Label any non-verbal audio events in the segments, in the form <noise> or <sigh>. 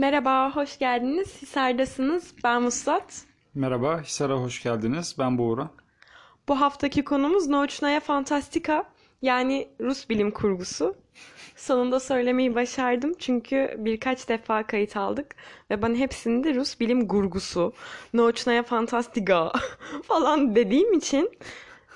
Merhaba, hoş geldiniz. Hisar'dasınız. Ben Muslat. Merhaba, Hisar'a hoş geldiniz. Ben Buğra. Bu haftaki konumuz Nauchnaya Fantastika, yani Rus bilim kurgusu. Sonunda söylemeyi başardım çünkü birkaç defa kayıt aldık ve ben hepsinde Rus bilim kurgusu, Nauchnaya Fantastika <laughs> falan dediğim için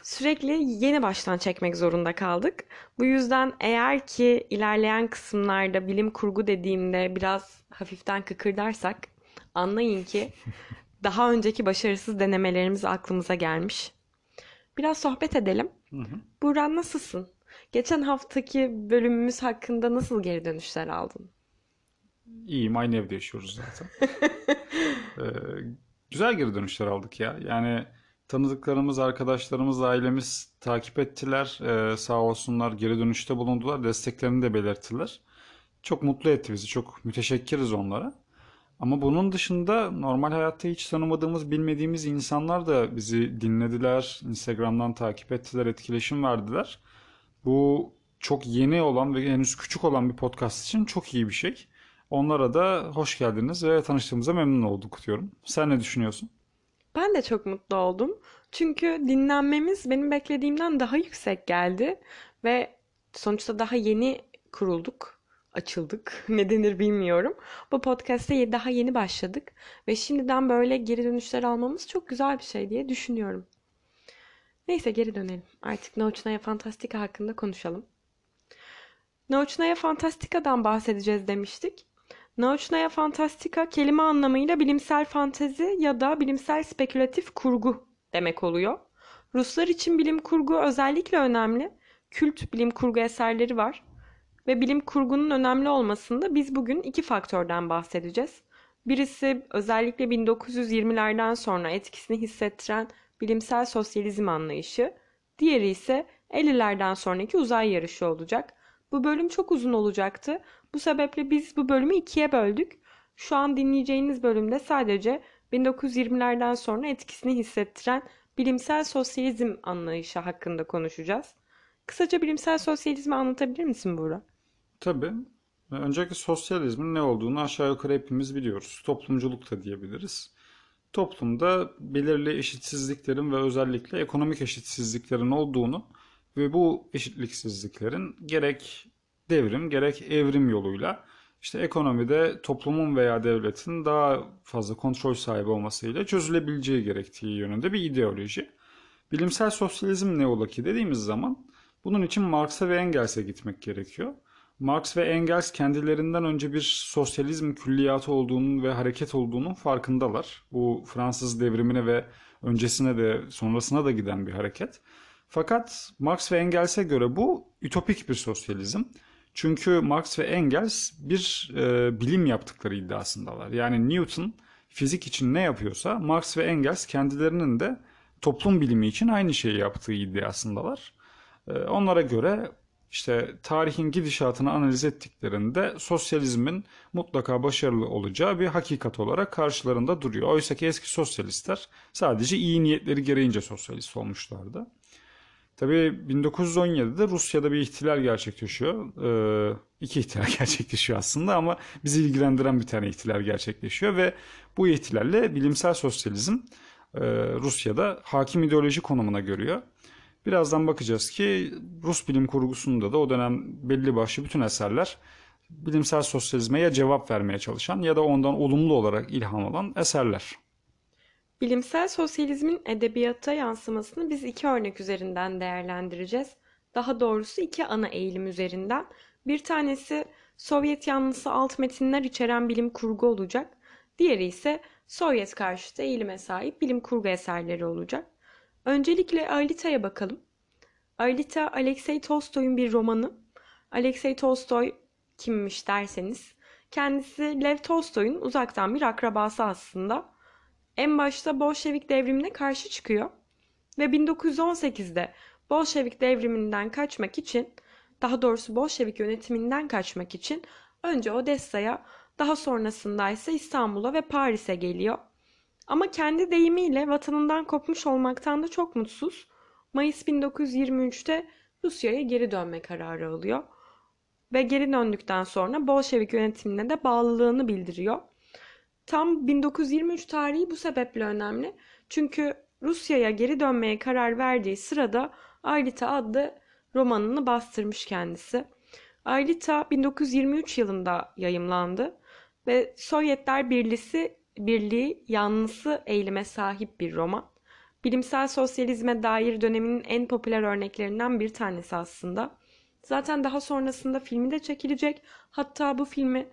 sürekli yeni baştan çekmek zorunda kaldık. Bu yüzden eğer ki ilerleyen kısımlarda bilim kurgu dediğimde biraz hafiften kıkırdarsak anlayın ki <laughs> daha önceki başarısız denemelerimiz aklımıza gelmiş. Biraz sohbet edelim. Hı hı. Buran nasılsın? Geçen haftaki bölümümüz hakkında nasıl geri dönüşler aldın? İyiyim. Aynı evde yaşıyoruz zaten. <laughs> ee, güzel geri dönüşler aldık ya. Yani tanıdıklarımız, arkadaşlarımız, ailemiz takip ettiler. Ee, sağ olsunlar geri dönüşte bulundular. Desteklerini de belirttiler. Çok mutlu etti bizi. Çok müteşekkiriz onlara. Ama bunun dışında normal hayatta hiç tanımadığımız, bilmediğimiz insanlar da bizi dinlediler. Instagram'dan takip ettiler, etkileşim verdiler. Bu çok yeni olan ve henüz küçük olan bir podcast için çok iyi bir şey. Onlara da hoş geldiniz ve tanıştığımıza memnun olduk diyorum. Sen ne düşünüyorsun? Ben de çok mutlu oldum. Çünkü dinlenmemiz benim beklediğimden daha yüksek geldi ve sonuçta daha yeni kurulduk, açıldık. <laughs> Ne denir bilmiyorum. Bu podcast'te daha yeni başladık ve şimdiden böyle geri dönüşler almamız çok güzel bir şey diye düşünüyorum. Neyse geri dönelim. Artık Nauchnaya Fantastika hakkında konuşalım. Nauchnaya Fantastika'dan bahsedeceğiz demiştik. Nauchnaya Fantastika kelime anlamıyla bilimsel fantezi ya da bilimsel spekülatif kurgu demek oluyor. Ruslar için bilim kurgu özellikle önemli. Kült bilim kurgu eserleri var. Ve bilim kurgunun önemli olmasında biz bugün iki faktörden bahsedeceğiz. Birisi özellikle 1920'lerden sonra etkisini hissettiren bilimsel sosyalizm anlayışı. Diğeri ise 50'lerden sonraki uzay yarışı olacak. Bu bölüm çok uzun olacaktı. Bu sebeple biz bu bölümü ikiye böldük. Şu an dinleyeceğiniz bölümde sadece 1920'lerden sonra etkisini hissettiren bilimsel sosyalizm anlayışı hakkında konuşacağız. Kısaca bilimsel sosyalizmi anlatabilir misin Buğra? Tabii. Öncelikle sosyalizmin ne olduğunu aşağı yukarı hepimiz biliyoruz. Toplumculuk da diyebiliriz. Toplumda belirli eşitsizliklerin ve özellikle ekonomik eşitsizliklerin olduğunu ve bu eşitliksizliklerin gerek devrim gerek evrim yoluyla işte ekonomide toplumun veya devletin daha fazla kontrol sahibi olmasıyla çözülebileceği gerektiği yönünde bir ideoloji. Bilimsel sosyalizm ne ola ki dediğimiz zaman bunun için Marx'a ve Engels'e gitmek gerekiyor. Marx ve Engels kendilerinden önce bir sosyalizm külliyatı olduğunun ve hareket olduğunun farkındalar. Bu Fransız devrimine ve öncesine de sonrasına da giden bir hareket. Fakat Marx ve Engels'e göre bu ütopik bir sosyalizm. Çünkü Marx ve Engels bir e, bilim yaptıkları iddiasındalar. Yani Newton fizik için ne yapıyorsa Marx ve Engels kendilerinin de toplum bilimi için aynı şeyi yaptığı iddiasındalar. E, onlara göre işte tarihin gidişatını analiz ettiklerinde sosyalizmin mutlaka başarılı olacağı bir hakikat olarak karşılarında duruyor. Oysa ki eski sosyalistler sadece iyi niyetleri gereğince sosyalist olmuşlardı. Tabii 1917'de Rusya'da bir ihtilal gerçekleşiyor. Ee, iki ihtilal <laughs> gerçekleşiyor aslında ama bizi ilgilendiren bir tane ihtilal gerçekleşiyor ve bu ihtilalle bilimsel sosyalizm e, Rusya'da hakim ideoloji konumuna görüyor. Birazdan bakacağız ki Rus bilim kurgusunda da o dönem belli başlı bütün eserler bilimsel sosyalizme ya cevap vermeye çalışan ya da ondan olumlu olarak ilham alan eserler. Bilimsel sosyalizmin edebiyata yansımasını biz iki örnek üzerinden değerlendireceğiz. Daha doğrusu iki ana eğilim üzerinden. Bir tanesi Sovyet yanlısı alt metinler içeren bilim kurgu olacak. Diğeri ise Sovyet karşıtı eğilime sahip bilim kurgu eserleri olacak. Öncelikle Aelita'ya bakalım. Aelita Alexey Tolstoy'un bir romanı. Alexey Tolstoy kimmiş derseniz kendisi Lev Tolstoy'un uzaktan bir akrabası aslında. En başta Bolşevik devrimine karşı çıkıyor ve 1918'de Bolşevik devriminden kaçmak için, daha doğrusu Bolşevik yönetiminden kaçmak için önce Odessa'ya, daha sonrasında ise İstanbul'a ve Paris'e geliyor. Ama kendi deyimiyle vatanından kopmuş olmaktan da çok mutsuz. Mayıs 1923'te Rusya'ya geri dönme kararı alıyor. ve geri döndükten sonra Bolşevik yönetimine de bağlılığını bildiriyor. Tam 1923 tarihi bu sebeple önemli. Çünkü Rusya'ya geri dönmeye karar verdiği sırada Aylita adlı romanını bastırmış kendisi. Aylita 1923 yılında yayımlandı ve Sovyetler Birliği, Birliği yanlısı eğilime sahip bir roman. Bilimsel sosyalizme dair döneminin en popüler örneklerinden bir tanesi aslında. Zaten daha sonrasında filmi de çekilecek. Hatta bu filmi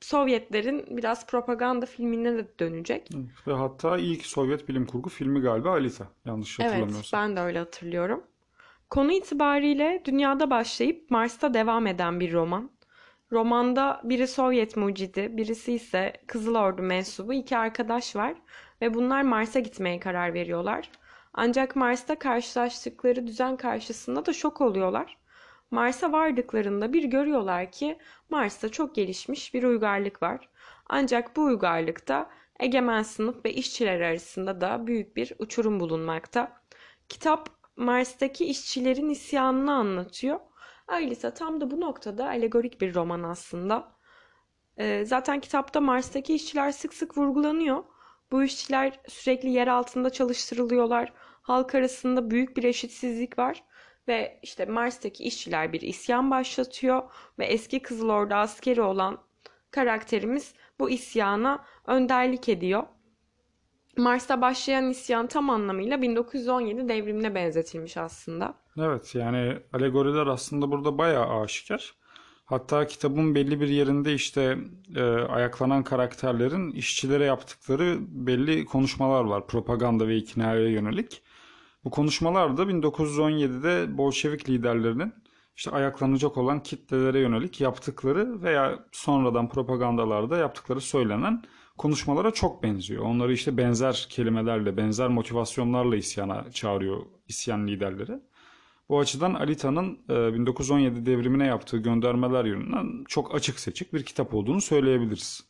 Sovyetlerin biraz propaganda filmine de dönecek. Ve hatta ilk Sovyet bilim kurgu filmi galiba Alita. Yanlış hatırlamıyorsam. Evet, ben de öyle hatırlıyorum. Konu itibariyle dünyada başlayıp Mars'ta devam eden bir roman. Romanda biri Sovyet mucidi, birisi ise Kızıl Ordu mensubu iki arkadaş var ve bunlar Mars'a gitmeye karar veriyorlar. Ancak Mars'ta karşılaştıkları düzen karşısında da şok oluyorlar. Mars'a vardıklarında bir görüyorlar ki Mars'ta çok gelişmiş bir uygarlık var. Ancak bu uygarlıkta egemen sınıf ve işçiler arasında da büyük bir uçurum bulunmakta. Kitap Mars'taki işçilerin isyanını anlatıyor. Ailisa tam da bu noktada alegorik bir roman aslında. Ee, zaten kitapta Mars'taki işçiler sık sık vurgulanıyor. Bu işçiler sürekli yer altında çalıştırılıyorlar. Halk arasında büyük bir eşitsizlik var. Ve işte Mars'taki işçiler bir isyan başlatıyor ve eski Kızıl Ordu askeri olan karakterimiz bu isyana önderlik ediyor. Mars'ta başlayan isyan tam anlamıyla 1917 devrimine benzetilmiş aslında. Evet yani alegoriler aslında burada bayağı aşikar. Hatta kitabın belli bir yerinde işte e, ayaklanan karakterlerin işçilere yaptıkları belli konuşmalar var. Propaganda ve iknaya yönelik. Bu konuşmalar da 1917'de Bolşevik liderlerinin işte ayaklanacak olan kitlelere yönelik yaptıkları veya sonradan propagandalarda yaptıkları söylenen konuşmalara çok benziyor. Onları işte benzer kelimelerle, benzer motivasyonlarla isyana çağırıyor isyan liderleri. Bu açıdan Alita'nın 1917 e, devrimine yaptığı göndermeler yönünden çok açık seçik bir kitap olduğunu söyleyebiliriz.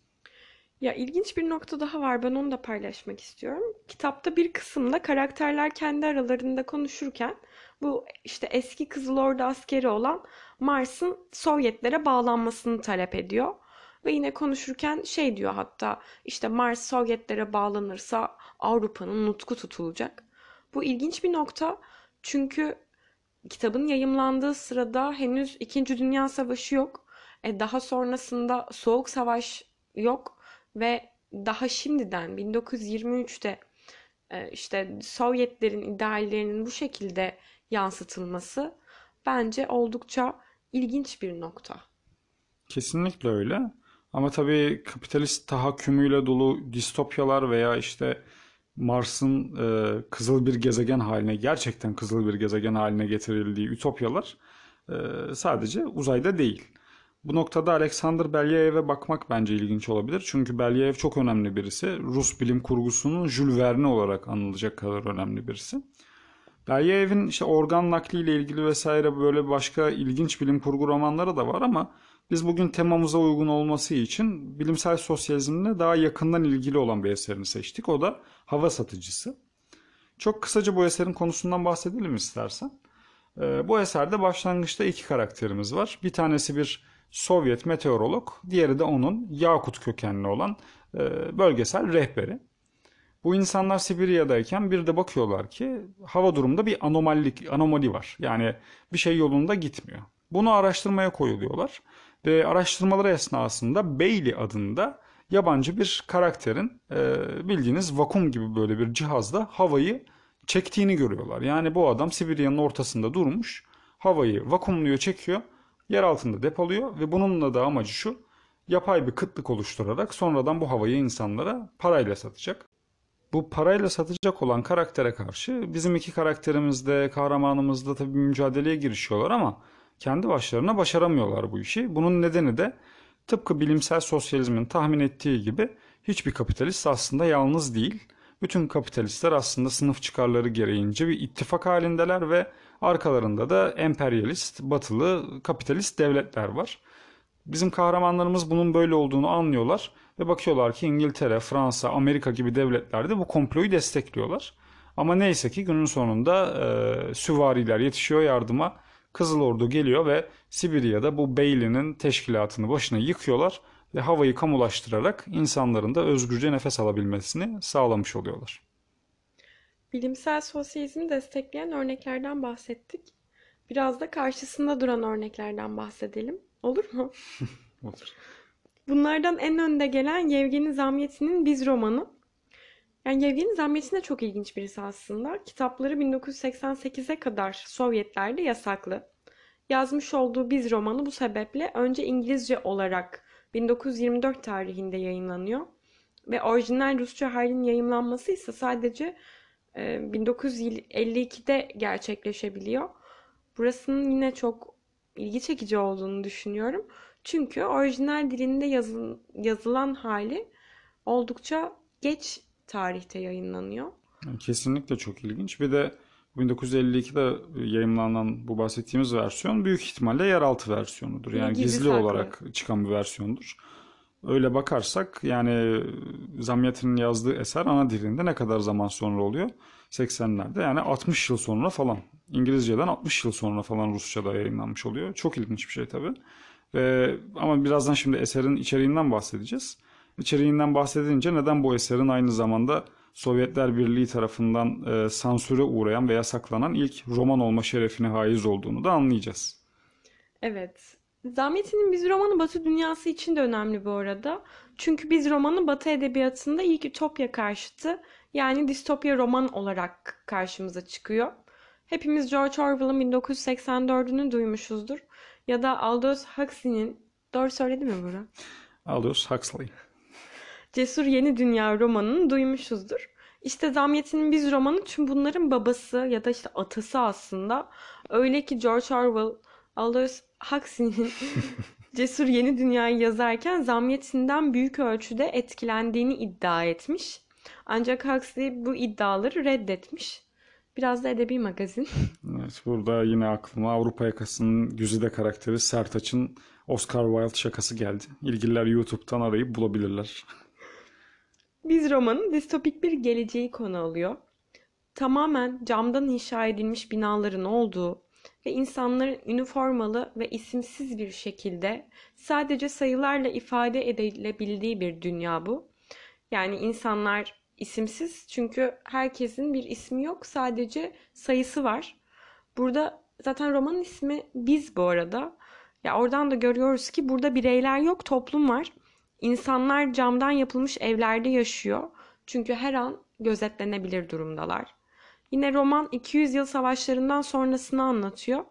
Ya ilginç bir nokta daha var. Ben onu da paylaşmak istiyorum. Kitapta bir kısımda karakterler kendi aralarında konuşurken bu işte eski Kızıl Ordu askeri olan Mars'ın Sovyetlere bağlanmasını talep ediyor. Ve yine konuşurken şey diyor hatta işte Mars Sovyetlere bağlanırsa Avrupa'nın nutku tutulacak. Bu ilginç bir nokta çünkü kitabın yayımlandığı sırada henüz İkinci Dünya Savaşı yok. E daha sonrasında Soğuk Savaş yok ve daha şimdiden 1923'te e, işte Sovyetlerin ideallerinin bu şekilde yansıtılması bence oldukça ilginç bir nokta. Kesinlikle öyle. Ama tabii kapitalist tahakkümüyle dolu distopyalar veya işte Mars'ın e, kızıl bir gezegen haline, gerçekten kızıl bir gezegen haline getirildiği ütopyalar e, sadece uzayda değil. Bu noktada Alexander Belyaev'e bakmak bence ilginç olabilir. Çünkü Belyaev çok önemli birisi. Rus bilim kurgusunun Jules Verne olarak anılacak kadar önemli birisi. Belyaev'in işte organ nakliyle ilgili vesaire böyle başka ilginç bilim kurgu romanları da var ama biz bugün temamıza uygun olması için bilimsel sosyalizmle daha yakından ilgili olan bir eserini seçtik. O da Hava Satıcısı. Çok kısaca bu eserin konusundan bahsedelim istersen. Ee, bu eserde başlangıçta iki karakterimiz var. Bir tanesi bir Sovyet meteorolog, diğeri de onun Yakut kökenli olan e, bölgesel rehberi. Bu insanlar Sibirya'dayken bir de bakıyorlar ki hava durumunda bir anomallik, anomali var. Yani bir şey yolunda gitmiyor. Bunu araştırmaya koyuluyorlar ve araştırmaları esnasında Bailey adında yabancı bir karakterin e, bildiğiniz vakum gibi böyle bir cihazla havayı çektiğini görüyorlar. Yani bu adam Sibirya'nın ortasında durmuş, havayı vakumluyor, çekiyor yer altında depoluyor ve bununla da amacı şu yapay bir kıtlık oluşturarak sonradan bu havayı insanlara parayla satacak. Bu parayla satacak olan karaktere karşı bizim iki karakterimiz de kahramanımız da tabii mücadeleye girişiyorlar ama kendi başlarına başaramıyorlar bu işi. Bunun nedeni de tıpkı bilimsel sosyalizmin tahmin ettiği gibi hiçbir kapitalist aslında yalnız değil. Bütün kapitalistler aslında sınıf çıkarları gereğince bir ittifak halindeler ve Arkalarında da emperyalist, batılı, kapitalist devletler var. Bizim kahramanlarımız bunun böyle olduğunu anlıyorlar ve bakıyorlar ki İngiltere, Fransa, Amerika gibi devletler de bu komployu destekliyorlar. Ama neyse ki günün sonunda e, süvariler yetişiyor yardıma. Kızıl Ordu geliyor ve Sibirya'da bu Beyli'nin teşkilatını başına yıkıyorlar ve havayı kamulaştırarak insanların da özgürce nefes alabilmesini sağlamış oluyorlar. Bilimsel sosyalizmi destekleyen örneklerden bahsettik. Biraz da karşısında duran örneklerden bahsedelim. Olur mu? <laughs> Olur. Bunlardan en önde gelen Yevgeni Zamyatin'in Biz romanı. Yani Yevgeni Zamyatin de çok ilginç birisi aslında. Kitapları 1988'e kadar Sovyetlerde yasaklı. Yazmış olduğu Biz romanı bu sebeple önce İngilizce olarak 1924 tarihinde yayınlanıyor. Ve orijinal Rusça halinin yayımlanması ise sadece 1952'de gerçekleşebiliyor. Burasının yine çok ilgi çekici olduğunu düşünüyorum. Çünkü orijinal dilinde yazı, yazılan hali oldukça geç tarihte yayınlanıyor. Kesinlikle çok ilginç. Bir de 1952'de yayınlanan bu bahsettiğimiz versiyon büyük ihtimalle yeraltı versiyonudur. Yani Gizli gizli saklı. olarak çıkan bir versiyondur. Öyle bakarsak yani Zamyatin'in yazdığı eser ana dilinde ne kadar zaman sonra oluyor? 80'lerde yani 60 yıl sonra falan. İngilizceden 60 yıl sonra falan Rusça'da yayınlanmış oluyor. Çok ilginç bir şey tabii. Ve, ama birazdan şimdi eserin içeriğinden bahsedeceğiz. İçeriğinden bahsedince neden bu eserin aynı zamanda Sovyetler Birliği tarafından e, sansüre uğrayan ve yasaklanan ilk roman olma şerefine haiz olduğunu da anlayacağız. Evet. Zamyatin'in Biz romanı Batı dünyası için de önemli bu arada. Çünkü Biz romanı Batı edebiyatında ilk ütopya karşıtı yani distopya roman olarak karşımıza çıkıyor. Hepimiz George Orwell'ın 1984'ünü duymuşuzdur. Ya da Aldous Huxley'nin, doğru söyledim mi Burak? Aldous Huxley. Cesur Yeni Dünya romanını duymuşuzdur. İşte Zamyatin'in Biz romanı tüm bunların babası ya da işte atası aslında. Öyle ki George Orwell, Aldous Huxley'nin <laughs> Cesur Yeni Dünya'yı yazarken Zamyatin'den büyük ölçüde etkilendiğini iddia etmiş. Ancak Huxley bu iddiaları reddetmiş. Biraz da edebi magazin. <laughs> Evet, burada yine aklıma Avrupa Yakası'nın güzide karakteri Sertaç'ın Oscar Wilde şakası geldi. İlgililer YouTube'dan arayıp bulabilirler. Biz romanın distopik bir geleceği konu alıyor. Tamamen camdan inşa edilmiş binaların olduğu ve insanların üniformalı ve isimsiz bir şekilde sadece sayılarla ifade edilebildiği bir dünya bu. Yani insanlar isimsiz çünkü herkesin bir ismi yok sadece sayısı var. Burada zaten romanın ismi Biz bu arada. Ya oradan da görüyoruz ki burada bireyler yok, toplum var. İnsanlar camdan yapılmış evlerde yaşıyor. Çünkü her an gözetlenebilir durumdalar. Yine roman 200 yıl savaşlarından sonrasını anlatıyor.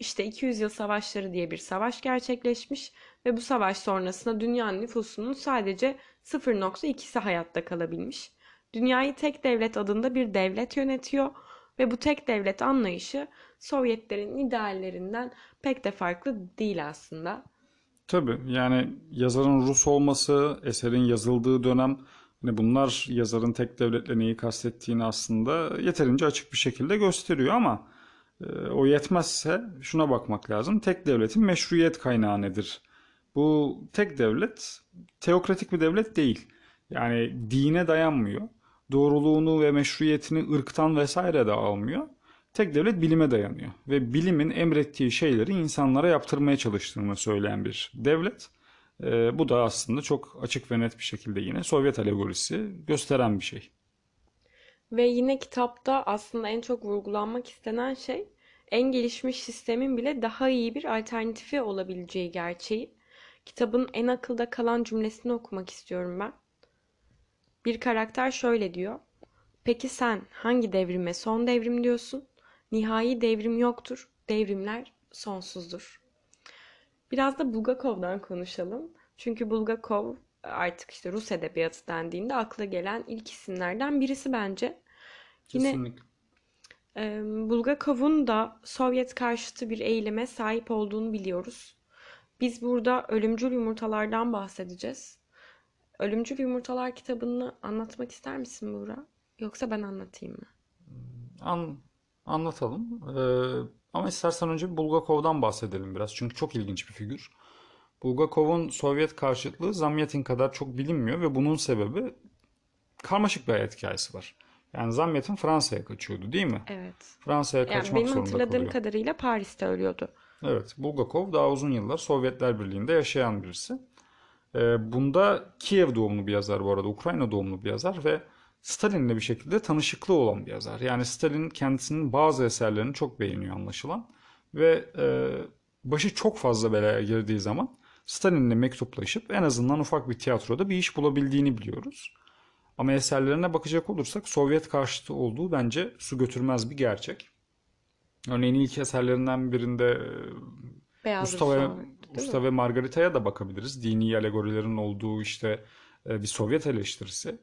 İşte 200 yıl savaşları diye bir savaş gerçekleşmiş ve bu savaş sonrasında dünyanın nüfusunun sadece 0.2'si hayatta kalabilmiş. Dünyayı tek devlet adında bir devlet yönetiyor ve bu tek devlet anlayışı Sovyetlerin ideallerinden pek de farklı değil aslında. Tabii yani yazarın Rus olması, eserin yazıldığı dönem hani bunlar yazarın tek devletle neyi kastettiğini aslında yeterince açık bir şekilde gösteriyor ama e, o yetmezse şuna bakmak lazım. Tek devletin meşruiyet kaynağı nedir? Bu tek devlet teokratik bir devlet değil. Yani dine dayanmıyor. Doğruluğunu ve meşruiyetini ırktan vesaire de almıyor. Tek devlet bilime dayanıyor ve bilimin emrettiği şeyleri insanlara yaptırmaya çalıştığını söyleyen bir devlet. Ee, bu da aslında çok açık ve net bir şekilde yine Sovyet alegorisi gösteren bir şey. Ve yine kitapta aslında en çok vurgulanmak istenen şey en gelişmiş sistemin bile daha iyi bir alternatifi olabileceği gerçeği. Kitabın en akılda kalan cümlesini okumak istiyorum ben. Bir karakter şöyle diyor. Peki sen hangi devrime son devrim diyorsun? Nihai devrim yoktur. Devrimler sonsuzdur. Biraz da Bulgakov'dan konuşalım. Çünkü Bulgakov artık işte Rus edebiyatı dendiğinde akla gelen ilk isimlerden birisi bence. Yine Kesinlikle. e, Bulgakov'un da Sovyet karşıtı bir eğilime sahip olduğunu biliyoruz. Biz burada Ölümcül Yumurtalardan bahsedeceğiz. Ölümcül Yumurtalar kitabını anlatmak ister misin Buğra? Yoksa ben anlatayım mı? An, anlatalım. Ee, ama istersen önce Bulgakov'dan bahsedelim biraz. Çünkü çok ilginç bir figür. Bulgakov'un Sovyet karşıtlığı Zamyatin kadar çok bilinmiyor ve bunun sebebi karmaşık bir hayat hikayesi var. Yani Zamyat'ın Fransa'ya kaçıyordu değil mi? Evet. Fransa'ya Yani kaçmak benim zorunda hatırladığım kalıyor. kadarıyla Paris'te ölüyordu. Evet, Bulgakov daha uzun yıllar Sovyetler Birliği'nde yaşayan birisi. Ee, bunda Kiev doğumlu bir yazar bu arada, Ukrayna doğumlu bir yazar ve Stalin'le bir şekilde tanışıklığı olan bir yazar. Yani Stalin kendisinin bazı eserlerini çok beğeniyor anlaşılan ve e, başı çok fazla belaya girdiği zaman Stalin'le mektuplaşıp en azından ufak bir tiyatroda bir iş bulabildiğini biliyoruz. Ama eserlerine bakacak olursak Sovyet karşıtı olduğu bence su götürmez bir gerçek. Örneğin ilk eserlerinden birinde e, Beyaz Usta ve, Usta ve Margarita'ya da bakabiliriz. Dini alegorilerin olduğu işte e, bir Sovyet eleştirisi.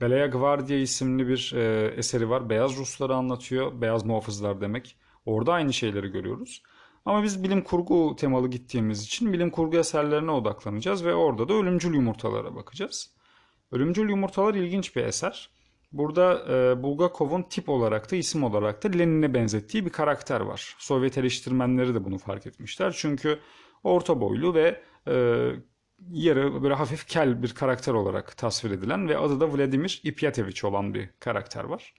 Belaya Gvardiya isimli bir e, eseri var. Beyaz Rusları anlatıyor. Beyaz muhafızlar demek. Orada aynı şeyleri görüyoruz. Ama biz bilim kurgu temalı gittiğimiz için bilim kurgu eserlerine odaklanacağız ve orada da ölümcül yumurtalara bakacağız. Ölümcül Yumurtalar ilginç bir eser. Burada e, Bulgakov'un tip olarak da isim olarak da Lenin'e benzettiği bir karakter var. Sovyet eleştirmenleri de bunu fark etmişler. Çünkü orta boylu ve e, yarı böyle hafif kel bir karakter olarak tasvir edilen ve adı da Vladimir İpyatevich olan bir karakter var.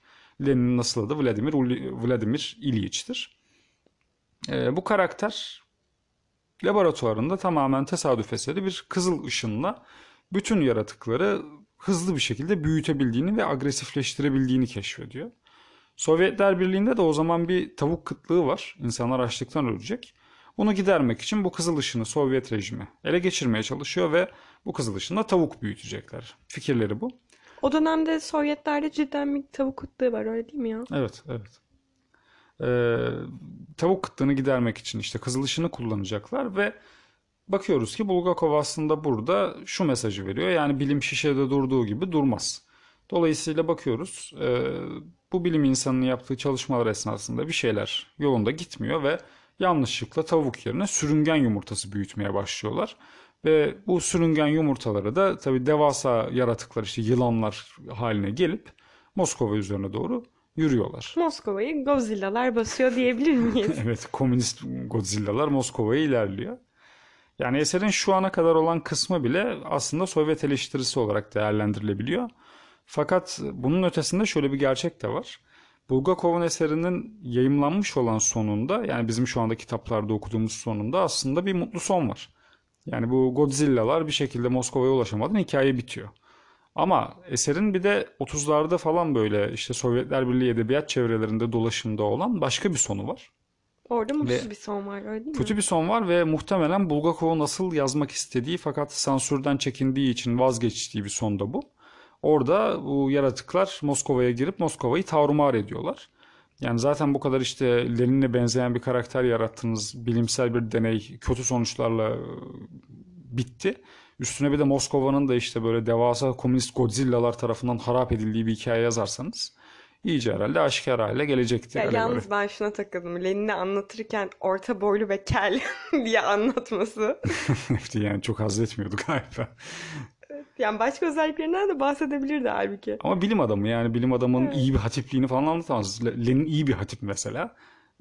Lenin'in asıl adı Vladimir Vladimir İliç'tir. E, bu karakter laboratuvarında tamamen tesadüf eseri bir kızıl ışınla bütün yaratıkları hızlı bir şekilde büyütebildiğini ve agresifleştirebildiğini keşfediyor. Sovyetler Birliği'nde de o zaman bir tavuk kıtlığı var. İnsanlar açlıktan ölecek. Bunu gidermek için bu kızıl ışını Sovyet rejimi ele geçirmeye çalışıyor ve bu kızıl ışınla tavuk büyütecekler. Fikirleri bu. O dönemde Sovyetlerde cidden bir tavuk kıtlığı var öyle değil mi ya? Evet, evet. Ee, tavuk kıtlığını gidermek için işte kızıl ışını kullanacaklar ve bakıyoruz ki Bulgakov aslında burada şu mesajı veriyor. Yani bilim şişede durduğu gibi durmaz. Dolayısıyla bakıyoruz e, bu bilim insanının yaptığı çalışmalar esnasında bir şeyler yolunda gitmiyor ve yanlışlıkla tavuk yerine sürüngen yumurtası büyütmeye başlıyorlar. Ve bu sürüngen yumurtaları da tabii devasa yaratıklar işte yılanlar haline gelip Moskova üzerine doğru yürüyorlar. Moskova'yı Godzilla'lar basıyor diyebilir miyiz? <laughs> Evet, komünist Godzilla'lar Moskova'ya ilerliyor. Yani eserin şu ana kadar olan kısmı bile aslında Sovyet eleştirisi olarak değerlendirilebiliyor. Fakat bunun ötesinde şöyle bir gerçek de var. Bulgakov'un eserinin yayımlanmış olan sonunda yani bizim şu anda kitaplarda okuduğumuz sonunda aslında bir mutlu son var. Yani bu Godzilla'lar bir şekilde Moskova'ya ulaşamadan hikaye bitiyor. Ama eserin bir de 30'larda falan böyle işte Sovyetler Birliği edebiyat çevrelerinde dolaşımda olan başka bir sonu var. Orada mutsuz Ve bir son var öyle değil mi? Kötü bir son var ve muhtemelen Bulgakov'un nasıl yazmak istediği fakat sansürden çekindiği için vazgeçtiği bir son da bu. Orada bu yaratıklar Moskova'ya girip Moskova'yı tarumar ediyorlar. Yani zaten bu kadar işte Lenin'e benzeyen bir karakter yarattınız. Bilimsel bir deney kötü sonuçlarla e, bitti. Üstüne bir de Moskova'nın da işte böyle devasa komünist Godzilla'lar tarafından harap edildiği bir hikaye yazarsanız iyice herhalde aşikar hale gelecektir. Ya yalnız ben şuna takıldım. Lenin'i anlatırken orta boylu ve kel <laughs> diye anlatması. <laughs> yani çok haz etmiyordu galiba. Yani başka özelliklerinden de bahsedebilirdi halbuki. Ama bilim adamı yani bilim adamının Evet. iyi bir hatipliğini falan anlatamaz. Le- Lenin iyi bir hatip mesela.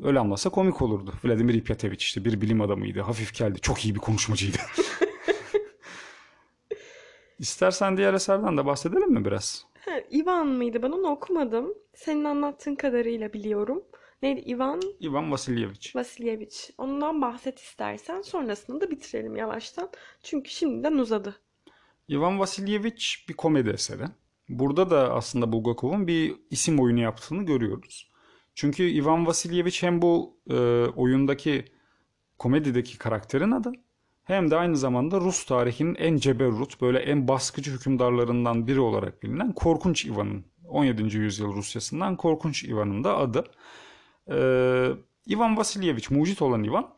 Öyle anlatsa komik olurdu. Vladimir İpyatevich işte bir bilim adamıydı. Hafif keldi. Çok iyi bir konuşmacıydı. <laughs> İstersen diğer eserden de bahsedelim mi biraz? Ha, Ivan mıydı? Ben onu okumadım. Senin anlattığın kadarıyla biliyorum. Neydi? Ivan Ivan Vasilyevich. Vasilyevich. Ondan bahset istersen. Sonrasında da bitirelim yavaştan. Çünkü şimdiden uzadı. Ivan Vasilyevich bir komedi eseri. Burada da aslında Bulgakov'un bir isim oyunu yaptığını görüyoruz. Çünkü Ivan Vasilyevich hem bu e, oyundaki komedideki karakterin adı hem de aynı zamanda Rus tarihinin en ceberrut, böyle en baskıcı hükümdarlarından biri olarak bilinen Korkunç Ivan'ın 17. yüzyıl Rusyasından Korkunç Ivan'ın da adı. Ee, Ivan Vasilyevich, mucit olan Ivan,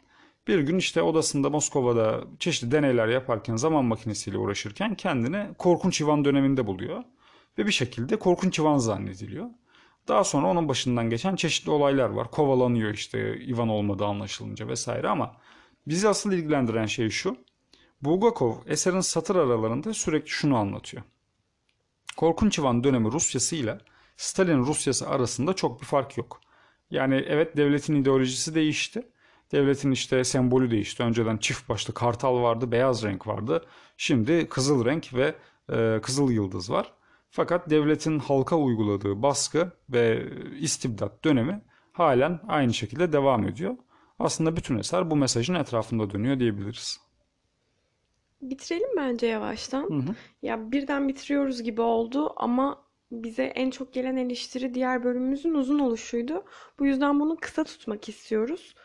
bir gün işte odasında Moskova'da çeşitli deneyler yaparken, zaman makinesiyle uğraşırken kendini Korkunç Ivan döneminde buluyor. Ve bir şekilde Korkunç Ivan zannediliyor. Daha sonra onun başından geçen çeşitli olaylar var. Kovalanıyor işte Ivan olmadığı anlaşılınca vesaire ama bizi asıl ilgilendiren şey şu. Bulgakov eserin satır aralarında sürekli şunu anlatıyor. Korkunç Ivan dönemi Rusyası ile Stalin Rusyası arasında çok bir fark yok. Yani evet devletin ideolojisi değişti. Devletin işte sembolü değişti. Önceden çift başlı kartal vardı, beyaz renk vardı. Şimdi kızıl renk ve e, kızıl yıldız var. Fakat devletin halka uyguladığı baskı ve istibdat dönemi halen aynı şekilde devam ediyor. Aslında bütün eser bu mesajın etrafında dönüyor diyebiliriz. Bitirelim bence yavaştan. Hı hı. Ya birden bitiriyoruz gibi oldu ama bize en çok gelen eleştiri diğer bölümümüzün uzun oluşuydu. Bu yüzden bunu kısa tutmak istiyoruz.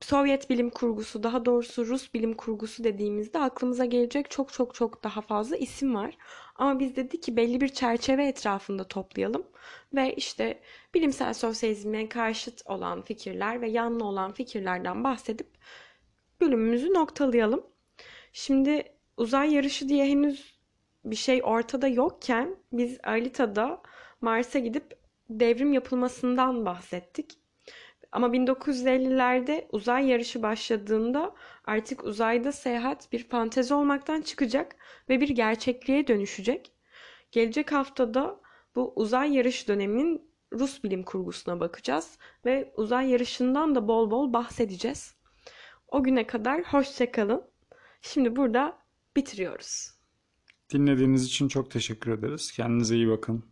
Sovyet bilim kurgusu, daha doğrusu Rus bilim kurgusu dediğimizde aklımıza gelecek çok çok çok daha fazla isim var. Ama biz dedik ki belli bir çerçeve etrafında toplayalım ve işte bilimsel sosyalizme karşıt olan fikirler ve yanlı olan fikirlerden bahsedip bölümümüzü noktalayalım. Şimdi uzay yarışı diye henüz bir şey ortada yokken biz Alita'da Mars'a gidip devrim yapılmasından bahsettik. Ama 1950'lerde uzay yarışı başladığında artık uzayda seyahat bir fantezi olmaktan çıkacak ve bir gerçekliğe dönüşecek. Gelecek haftada bu uzay yarışı döneminin Rus bilim kurgusuna bakacağız ve uzay yarışından da bol bol bahsedeceğiz. O güne kadar hoşça kalın. Şimdi burada bitiriyoruz. Dinlediğiniz için çok teşekkür ederiz. Kendinize iyi bakın.